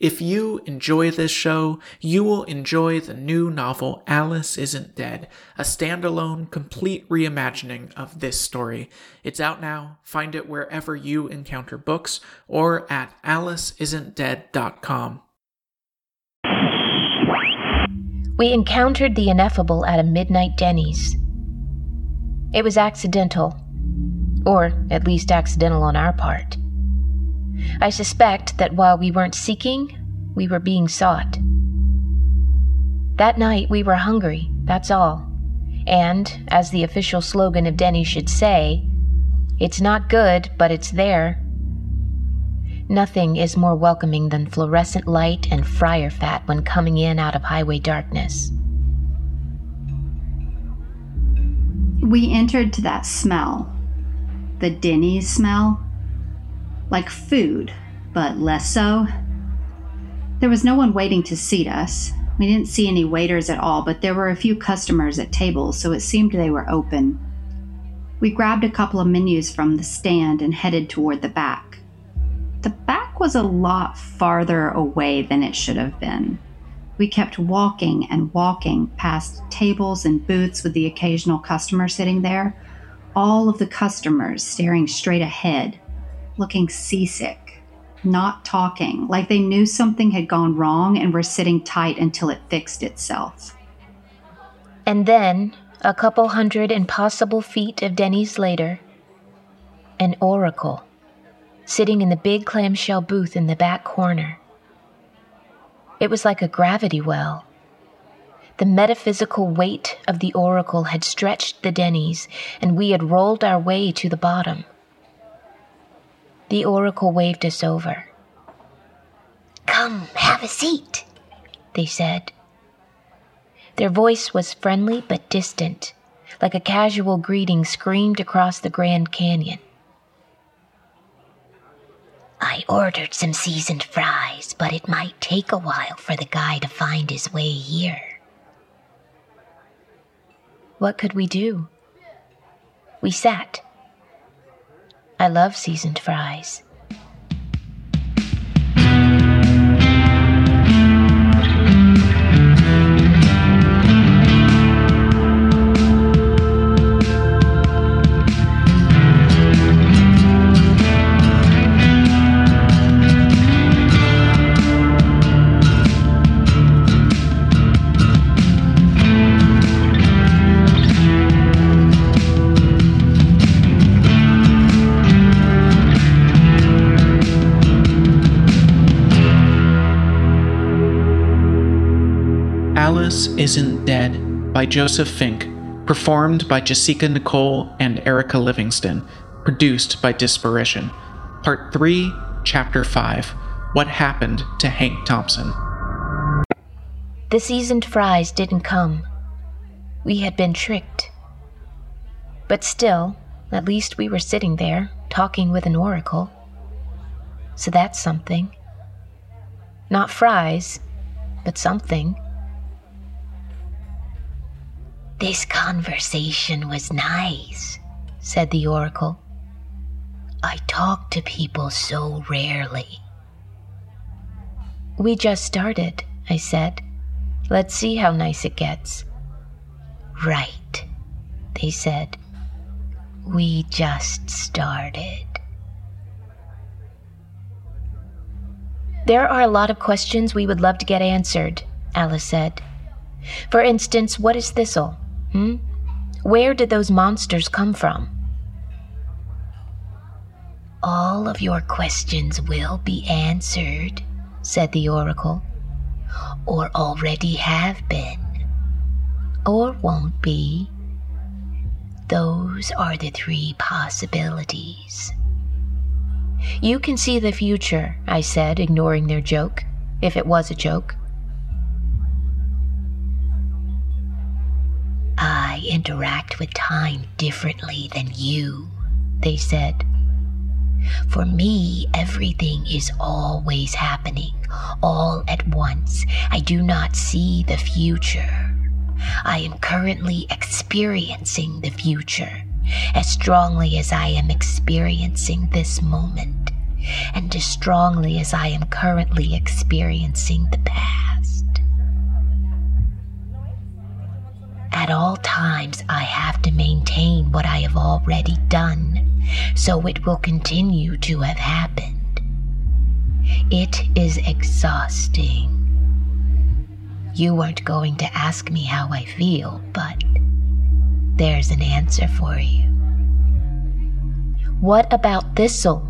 If you enjoy this show, you will enjoy the new novel Alice Isn't Dead, a standalone, complete reimagining of this story. It's out now. Find it wherever you encounter books or at aliceisn'tdead.com. We encountered the ineffable at a midnight Denny's. It was accidental, or at least accidental on our part. I suspect that while we weren't seeking, we were being sought. That night we were hungry, that's all. And, as the official slogan of Denny should say, it's not good, but it's there. Nothing is more welcoming than fluorescent light and fryer fat when coming in out of highway darkness. We entered to that smell. The Denny's smell like food, but less so. There was no one waiting to seat us. We didn't see any waiters at all, but there were a few customers at tables, so it seemed they were open. We grabbed a couple of menus from the stand and headed toward the back. The back was a lot farther away than it should have been. We kept walking and walking past tables and booths with the occasional customer sitting there, all of the customers staring straight ahead, looking seasick, not talking, like they knew something had gone wrong and were sitting tight until it fixed itself. And then, a couple hundred impossible feet of Denny's later, an oracle, sitting in the big clamshell booth in the back corner. It was like a gravity well. The metaphysical weight of the oracle had stretched the Denny's, and we had rolled our way to the bottom. The oracle waved us over. Come, have a seat, they said. Their voice was friendly but distant, like a casual greeting screamed across the Grand Canyon. I ordered some seasoned fries, but it might take a while for the guy to find his way here. What could we do? We sat I love seasoned fries. Dead by Joseph Fink, performed by Jasika Nicole and Erica Livingston, produced by Disparition. Part 3, Chapter 5 What Happened to Hank Thompson. The seasoned fries didn't come. We had been tricked. But still, at least we were sitting there, talking with an oracle. So that's something. Not fries, but something. This conversation was nice, said the oracle. I talk to people so rarely. We just started, I said. Let's see how nice it gets. Right, they said. We just started. There are a lot of questions we would love to get answered, Alice said. For instance, what is thistle? Hmm? Where did those monsters come from? All of your questions will be answered, said the oracle, or already have been, or won't be. Those are the three possibilities. You can see the future, I said, ignoring their joke, if it was a joke. Interact with time differently than you, they said. For me, everything is always happening, all at once. I do not see the future. I am currently experiencing the future as strongly as I am experiencing this moment. and as strongly as I am currently experiencing the past. At all times, I have to maintain what I have already done, so it will continue to have happened. It is exhausting. You weren't going to ask me how I feel, but there's an answer for you. What about Thistle?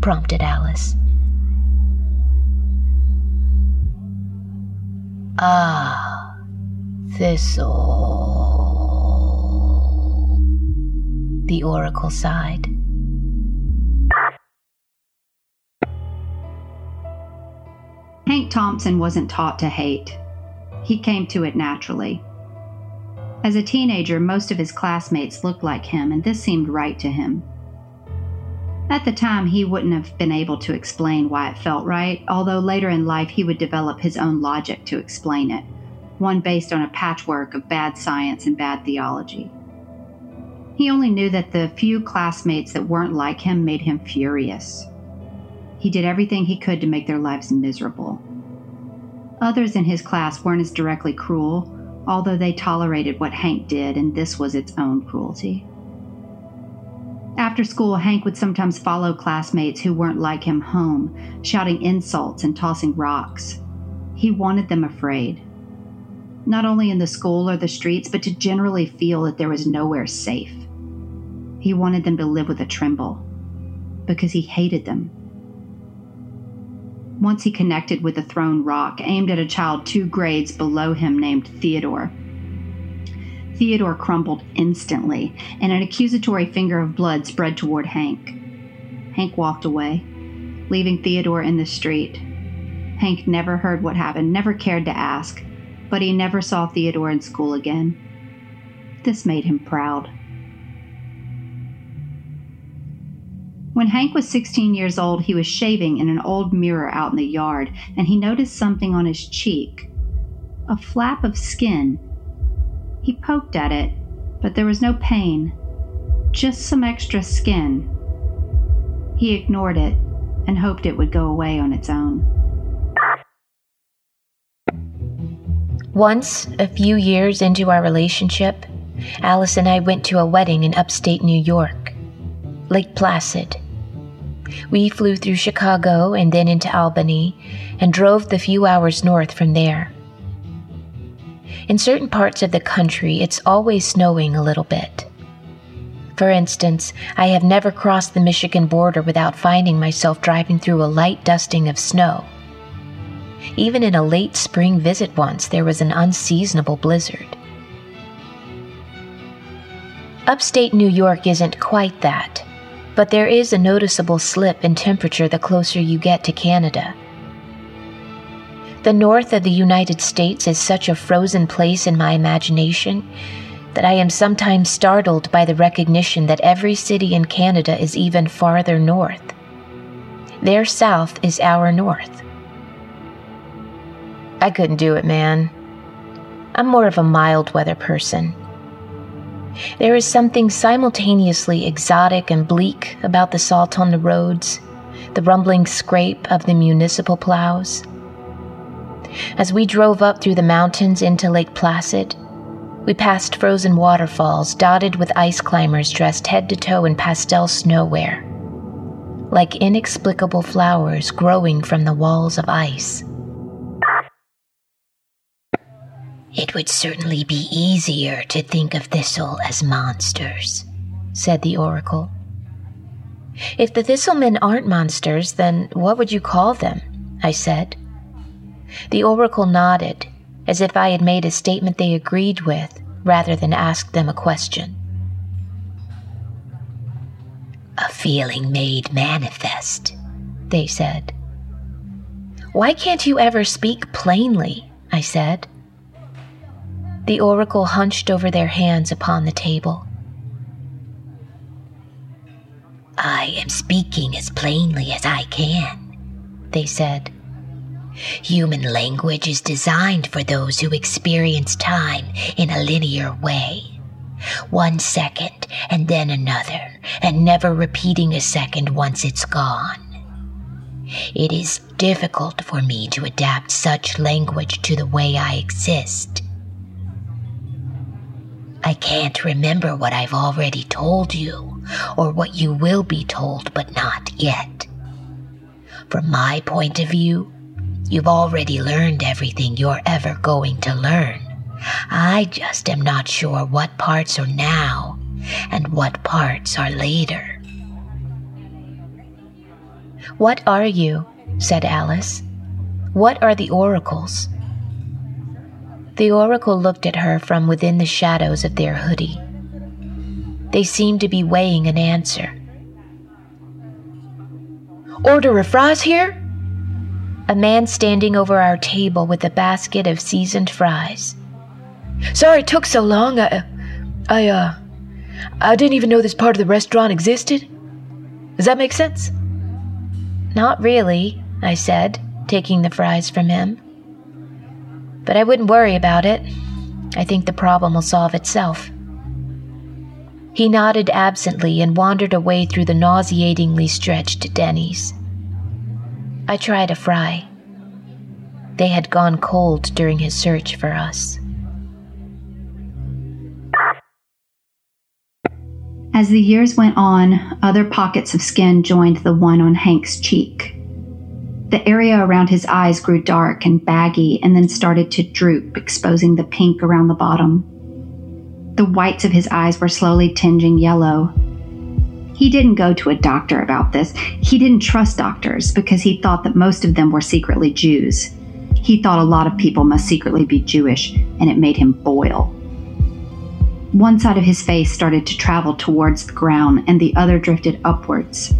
prompted Alice. Ah, Thistle. The oracle sighed. Hank Thompson wasn't taught to hate. He came to it naturally. As a teenager, most of his classmates looked like him, and this seemed right to him. At the time, he wouldn't have been able to explain why it felt right, although later in life he would develop his own logic to explain it, one based on a patchwork of bad science and bad theology. He only knew that the few classmates that weren't like him made him furious. He did everything he could to make their lives miserable. Others in his class weren't as directly cruel, although they tolerated what Hank did, and this was its own cruelty. After school, Hank would sometimes follow classmates who weren't like him home, shouting insults and tossing rocks. He wanted them afraid. Not only in the school or the streets, but to generally feel that there was nowhere safe. He wanted them to live with a tremble because he hated them. Once he connected with a thrown rock aimed at a child two grades below him named Theodore. Theodore crumbled instantly, and an accusatory finger of blood spread toward Hank. Hank walked away, leaving Theodore in the street. Hank never heard what happened, never cared to ask, but he never saw Theodore in school again. This made him proud. When Hank was 16 years old, he was shaving in an old mirror out in the yard, and he noticed something on his cheek a flap of skin he poked at it, but there was no pain, just some extra skin. He ignored it and hoped it would go away on its own. Once, a few years into our relationship, Alice and I went to a wedding in upstate New York, Lake Placid. We flew through Chicago and then into Albany and drove the few hours north from there. In certain parts of the country, it's always snowing a little bit. For instance, I have never crossed the Michigan border without finding myself driving through a light dusting of snow. Even in a late spring visit once, there was an unseasonable blizzard. Upstate New York isn't quite that, but there is a noticeable slip in temperature the closer you get to Canada. The north of the United States is such a frozen place in my imagination that I am sometimes startled by the recognition that every city in Canada is even farther north. Their south is our north. I couldn't do it, man. I'm more of a mild weather person. There is something simultaneously exotic and bleak about the salt on the roads, the rumbling scrape of the municipal plows as we drove up through the mountains into Lake Placid, we passed frozen waterfalls dotted with ice climbers dressed head to toe in pastel snowwear, like inexplicable flowers growing from the walls of ice. It would certainly be easier to think of Thistle as monsters, said the Oracle. If the Thistlemen aren't monsters, then what would you call them? I said. The oracle nodded, as if I had made a statement they agreed with rather than asked them a question. A feeling made manifest, they said. Why can't you ever speak plainly? I said. The oracle hunched over their hands upon the table. I am speaking as plainly as I can, they said. Human language is designed for those who experience time in a linear way. One second and then another, and never repeating a second once it's gone. It is difficult for me to adapt such language to the way I exist. I can't remember what I've already told you, or what you will be told but not yet. From my point of view, you've already learned everything you're ever going to learn. I just am not sure what parts are now and what parts are later. What are you? said Alice. What are the oracles? The oracle looked at her from within the shadows of their hoodie. They seemed to be weighing an answer. Order of fries here? A man standing over our table with a basket of seasoned fries. Sorry it took so long. I, I, uh, I didn't even know this part of the restaurant existed. Does that make sense? Not really, I said, taking the fries from him. But I wouldn't worry about it. I think the problem will solve itself. He nodded absently and wandered away through the nauseatingly stretched Denny's. I tried a fry. They had gone cold during his search for us. As the years went on, other pockets of skin joined the one on Hank's cheek. The area around his eyes grew dark and baggy and then started to droop, exposing the pink around the bottom. The whites of his eyes were slowly tinging yellow. He didn't go to a doctor about this. He didn't trust doctors because he thought that most of them were secretly Jews. He thought a lot of people must secretly be Jewish, and it made him boil. One side of his face started to travel towards the ground, and the other drifted upwards.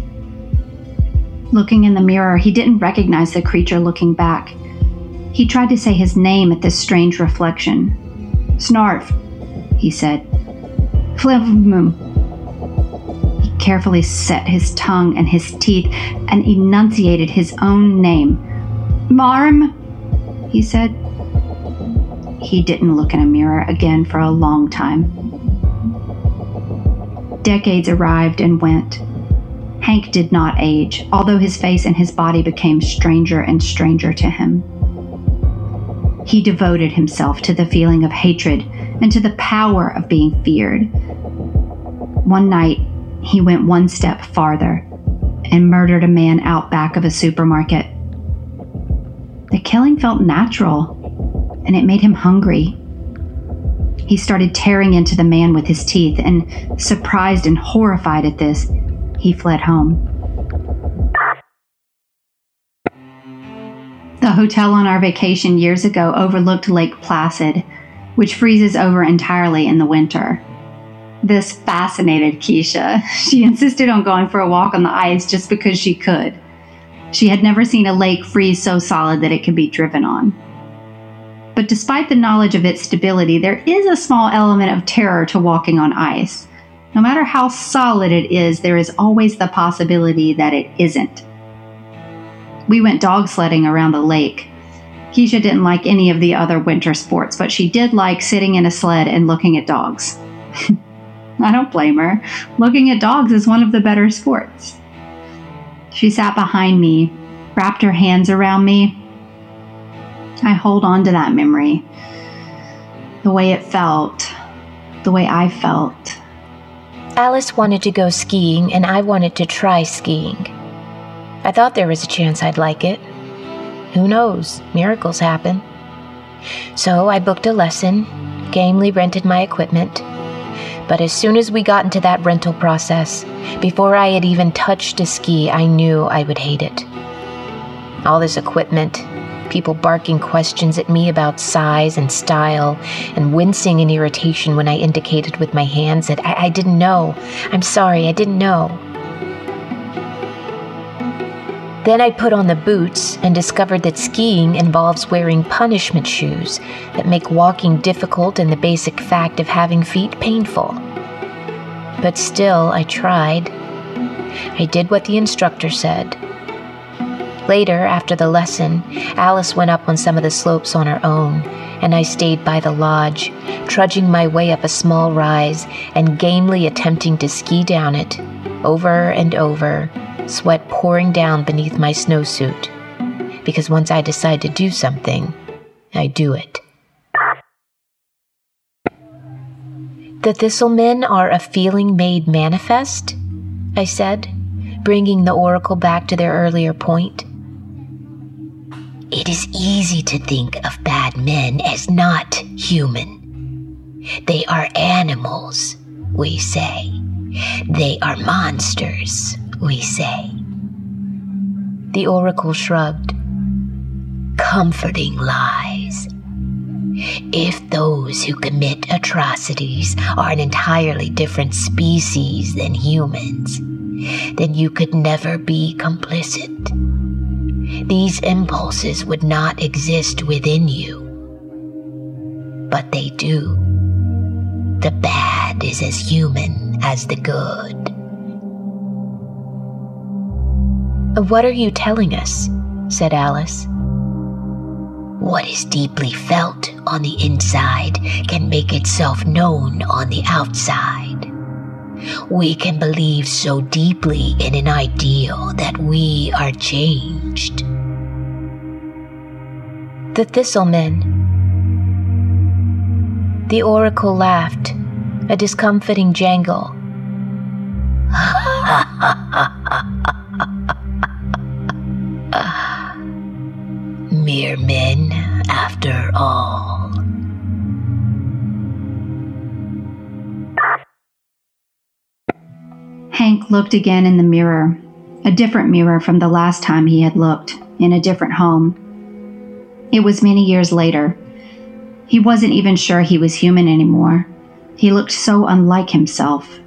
Looking in the mirror, he didn't recognize the creature looking back. He tried to say his name at this strange reflection. Snarf, he said. Flimum. He carefully set his tongue and his teeth and enunciated his own name. Marm, he said. He didn't look in a mirror again for a long time. Decades arrived and went. Hank did not age, although his face and his body became stranger and stranger to him. He devoted himself to the feeling of hatred and to the power of being feared. One night, he went one step farther and murdered a man out back of a supermarket. The killing felt natural, and it made him hungry. He started tearing into the man with his teeth, and surprised and horrified at this, he fled home. The hotel on our vacation years ago overlooked Lake Placid, which freezes over entirely in the winter. This fascinated Keisha. She insisted on going for a walk on the ice just because she could. She had never seen a lake freeze so solid that it could be driven on. But despite the knowledge of its stability, there is a small element of terror to walking on ice. No matter how solid it is, there is always the possibility that it isn't. We went dog sledding around the lake. Keisha didn't like any of the other winter sports, but she did like sitting in a sled and looking at dogs. I don't blame her. Looking at dogs is one of the better sports. She sat behind me, wrapped her hands around me. I hold on to that memory. The way it felt, the way I felt. Alice wanted to go skiing, and I wanted to try skiing. I thought there was a chance I'd like it. Who knows? Miracles happen. So I booked a lesson, gamely rented my equipment. But as soon as we got into that rental process, before I had even touched a ski, I knew I would hate it. All this equipment, people barking questions at me about size and style, and wincing in irritation when I indicated with my hands that I, I didn't know. I'm sorry, I didn't know. Then I put on the boots and discovered that skiing involves wearing punishment shoes that make walking difficult and the basic fact of having feet painful. But still, I tried. I did what the instructor said. Later, after the lesson, Alice went up on some of the slopes on her own, and I stayed by the lodge, trudging my way up a small rise and gamely attempting to ski down it, over and over, sweat pouring down beneath my snowsuit. Because once I decide to do something, I do it. The Thistlemen are a feeling made manifest? I said, bringing the oracle back to their earlier point. It is easy to think of bad men as not human. They are animals, we say. They are monsters, we say. The oracle shrugged. Comforting lies. If those who commit atrocities are an entirely different species than humans, then you could never be complicit these impulses would not exist within you. But they do. The bad is as human as the good. What are you telling us? said Alice. What is deeply felt on the inside can make itself known on the outside. We can believe so deeply in an ideal that we are changed. The Thistlemen. The oracle laughed, a discomfiting jangle. Mere men, after all. Hank looked again in the mirror, a different mirror from the last time he had looked, in a different home. It was many years later. He wasn't even sure he was human anymore. He looked so unlike himself.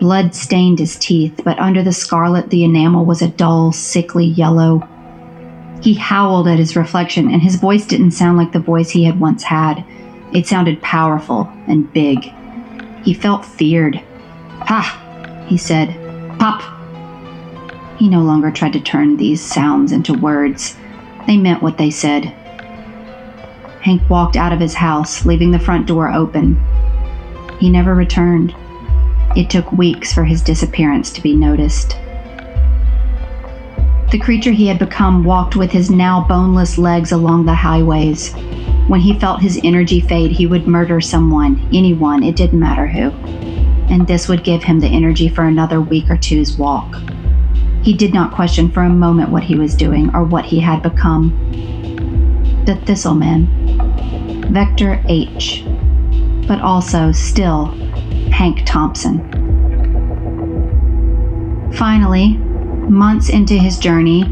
Blood stained his teeth, but under the scarlet, the enamel was a dull, sickly yellow. He howled at his reflection, and his voice didn't sound like the voice he had once had. It sounded powerful and big. He felt feared. Ha! He said. Pop! He no longer tried to turn these sounds into words. They meant what they said. Hank walked out of his house, leaving the front door open. He never returned. It took weeks for his disappearance to be noticed. The creature he had become walked with his now boneless legs along the highways. When he felt his energy fade, he would murder someone, anyone, it didn't matter who and this would give him the energy for another week or two's walk. He did not question for a moment what he was doing or what he had become. The Thistleman, Vector H, but also still Hank Thompson. Finally, months into his journey,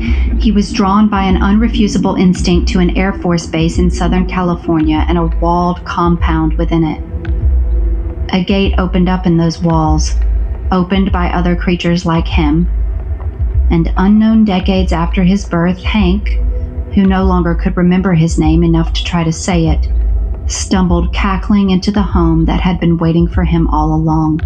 he was drawn by an unrefusable instinct to an Air Force base in Southern California and a walled compound within it a gate opened up in those walls, opened by other creatures like him. And unknown decades after his birth, Hank, who no longer could remember his name enough to try to say it, stumbled cackling into the home that had been waiting for him all along.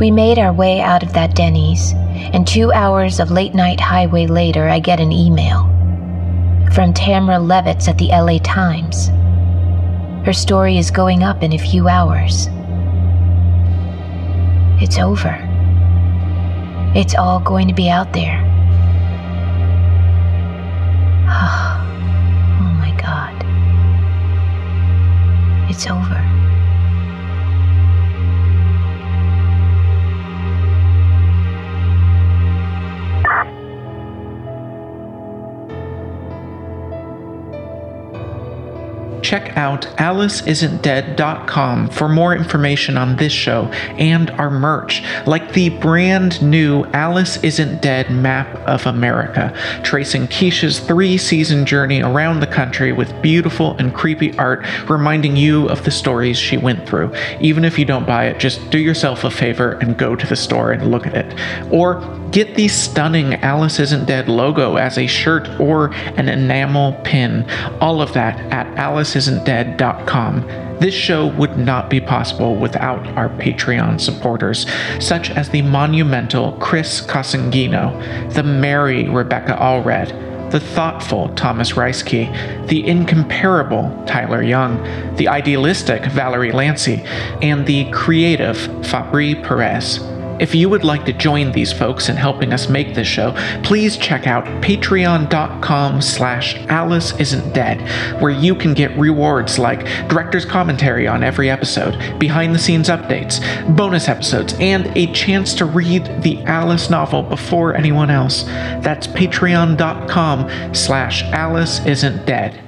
We made our way out of that Denny's, and two hours of late night highway later, I get an email from Tamra Levitz at the LA Times. Her story is going up in a few hours. It's over. It's all going to be out there. Oh my God. It's over. Check out AliceIsn'tDead.com for more information on this show and our merch, like the brand new Alice Isn't Dead map of America, tracing Keisha's three season journey around the country with beautiful and creepy art reminding you of the stories she went through. Even if you don't buy it, just do yourself a favor and go to the store and look at it. Or get the stunning Alice Isn't Dead logo as a shirt or an enamel pin. All of that at Alice isn'tdead.com. This show would not be possible without our Patreon supporters, such as the monumental Chris Cosingino, the merry Rebecca Allred, the thoughtful Thomas Reiske, the incomparable Tyler Young, the idealistic Valerie Lancy, and the creative Fabri Perez. If you would like to join these folks in helping us make this show, please check out patreon.com slash Alice Isn't Dead, where you can get rewards like director's commentary on every episode, behind the scenes updates, bonus episodes, and a chance to read the Alice novel before anyone else. That's patreon.com slash Alice Isn't Dead.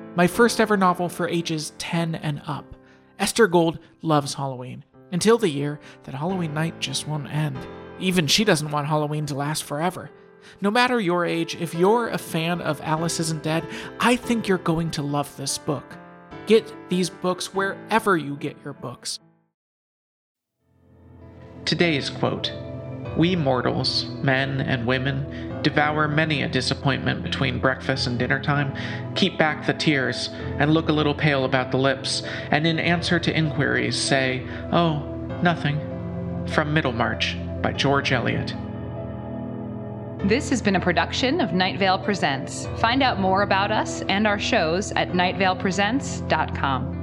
my first ever novel for ages 10 and up. Esther Gold loves Halloween, until the year that Halloween night just won't end. Even she doesn't want Halloween to last forever. No matter your age, if you're a fan of Alice Isn't Dead, I think you're going to love this book. Get these books wherever you get your books. Today's quote We mortals, men and women, devour many a disappointment between breakfast and dinner time, keep back the tears, and look a little pale about the lips, and in answer to inquiries say, Oh, nothing. From Middlemarch by George Eliot. This has been a production of Night Vale Presents. Find out more about us and our shows at nightvalepresents.com.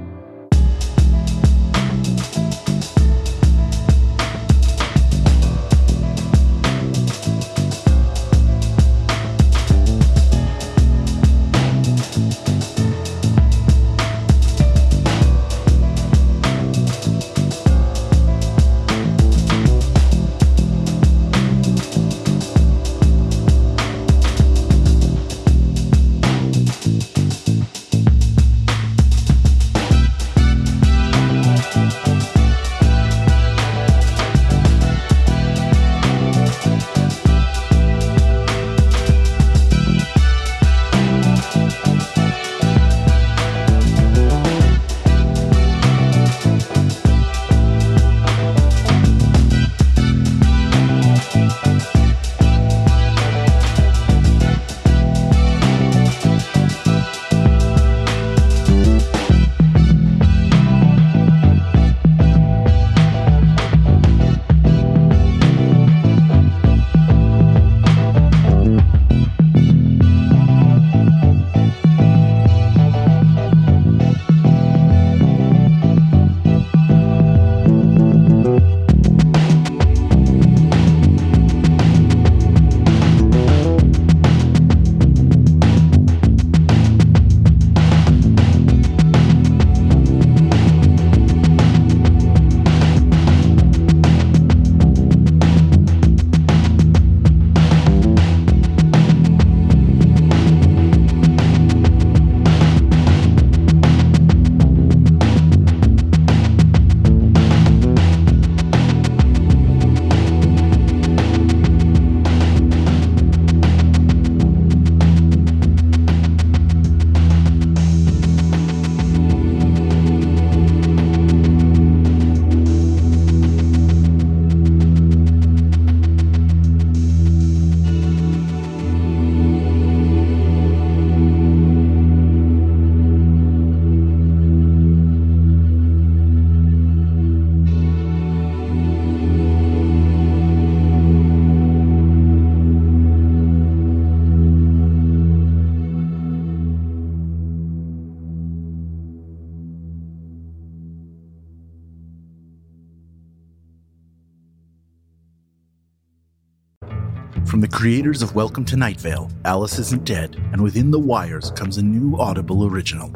creators of Welcome to Night Vale, Alice Isn't Dead, and Within the Wires comes a new Audible original.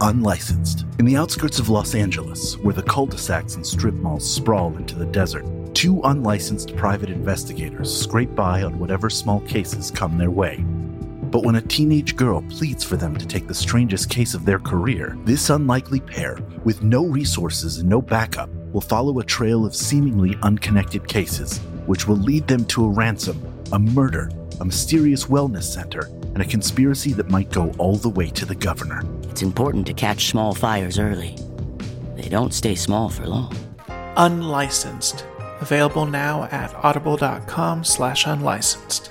Unlicensed. In the outskirts of Los Angeles, where the cul de sacs and strip malls sprawl into the desert, two unlicensed private investigators scrape by on whatever small cases come their way. But when a teenage girl pleads for them to take the strangest case of their career, this unlikely pair, with no resources and no backup, will follow a trail of seemingly unconnected cases, which will lead them to a ransom, a murder, a mysterious wellness center, and a conspiracy that might go all the way to the governor. It's important to catch small fires early. They don't stay small for long. Unlicensed. Available now at audible.com slash unlicensed.